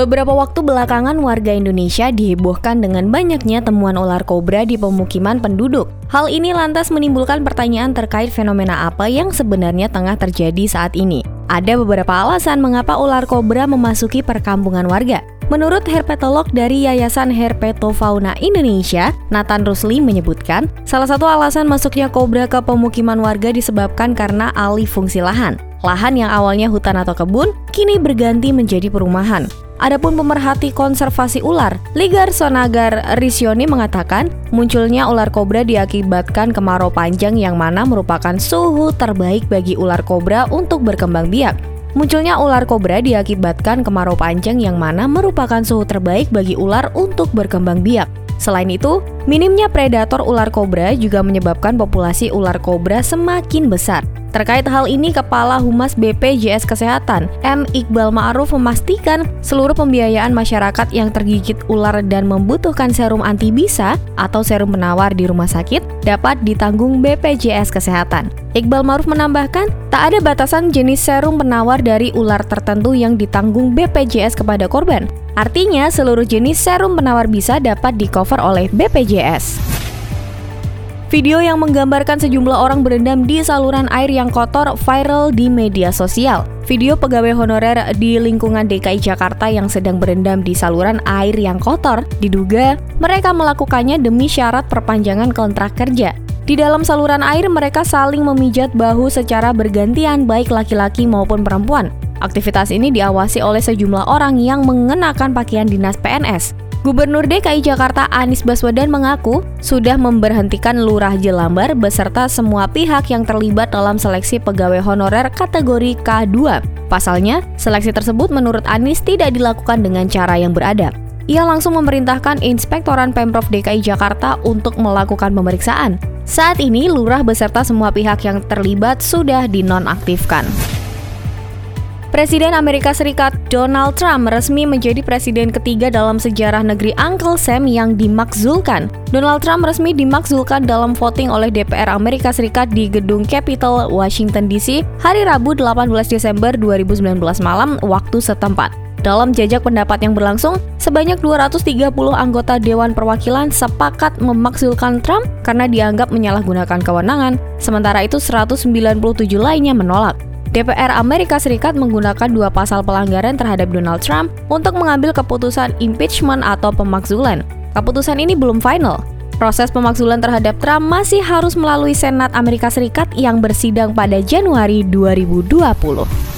Beberapa waktu belakangan warga Indonesia dihebohkan dengan banyaknya temuan ular kobra di pemukiman penduduk. Hal ini lantas menimbulkan pertanyaan terkait fenomena apa yang sebenarnya tengah terjadi saat ini. Ada beberapa alasan mengapa ular kobra memasuki perkampungan warga. Menurut herpetolog dari Yayasan Herpetofauna Indonesia, Nathan Rusli menyebutkan, salah satu alasan masuknya kobra ke pemukiman warga disebabkan karena alih fungsi lahan. Lahan yang awalnya hutan atau kebun, kini berganti menjadi perumahan. Adapun pemerhati konservasi ular, Ligar Sonagar Risioni mengatakan munculnya ular kobra diakibatkan kemarau panjang yang mana merupakan suhu terbaik bagi ular kobra untuk berkembang biak. Munculnya ular kobra diakibatkan kemarau panjang yang mana merupakan suhu terbaik bagi ular untuk berkembang biak. Selain itu, minimnya predator ular kobra juga menyebabkan populasi ular kobra semakin besar. Terkait hal ini, Kepala Humas BPJS Kesehatan, M. Iqbal Ma'ruf memastikan seluruh pembiayaan masyarakat yang tergigit ular dan membutuhkan serum antibisa atau serum penawar di rumah sakit dapat ditanggung BPJS Kesehatan. Iqbal Ma'ruf menambahkan, tak ada batasan jenis serum penawar dari ular tertentu yang ditanggung BPJS kepada korban. Artinya, seluruh jenis serum penawar bisa dapat di-cover oleh BPJS. Video yang menggambarkan sejumlah orang berendam di saluran air yang kotor viral di media sosial. Video pegawai honorer di lingkungan DKI Jakarta yang sedang berendam di saluran air yang kotor diduga mereka melakukannya demi syarat perpanjangan kontrak kerja. Di dalam saluran air mereka saling memijat bahu secara bergantian baik laki-laki maupun perempuan. Aktivitas ini diawasi oleh sejumlah orang yang mengenakan pakaian dinas PNS. Gubernur DKI Jakarta Anies Baswedan mengaku sudah memberhentikan Lurah Jelambar beserta semua pihak yang terlibat dalam seleksi pegawai honorer kategori K2. Pasalnya, seleksi tersebut menurut Anies tidak dilakukan dengan cara yang beradab. Ia langsung memerintahkan Inspektoran Pemprov DKI Jakarta untuk melakukan pemeriksaan. Saat ini, lurah beserta semua pihak yang terlibat sudah dinonaktifkan. Presiden Amerika Serikat Donald Trump resmi menjadi presiden ketiga dalam sejarah negeri Uncle Sam yang dimakzulkan. Donald Trump resmi dimakzulkan dalam voting oleh DPR Amerika Serikat di gedung Capitol, Washington DC, hari Rabu 18 Desember 2019 malam waktu setempat. Dalam jajak pendapat yang berlangsung, sebanyak 230 anggota Dewan Perwakilan sepakat memakzulkan Trump karena dianggap menyalahgunakan kewenangan, sementara itu 197 lainnya menolak. DPR Amerika Serikat menggunakan dua pasal pelanggaran terhadap Donald Trump untuk mengambil keputusan impeachment atau pemakzulan. Keputusan ini belum final. Proses pemakzulan terhadap Trump masih harus melalui Senat Amerika Serikat yang bersidang pada Januari 2020.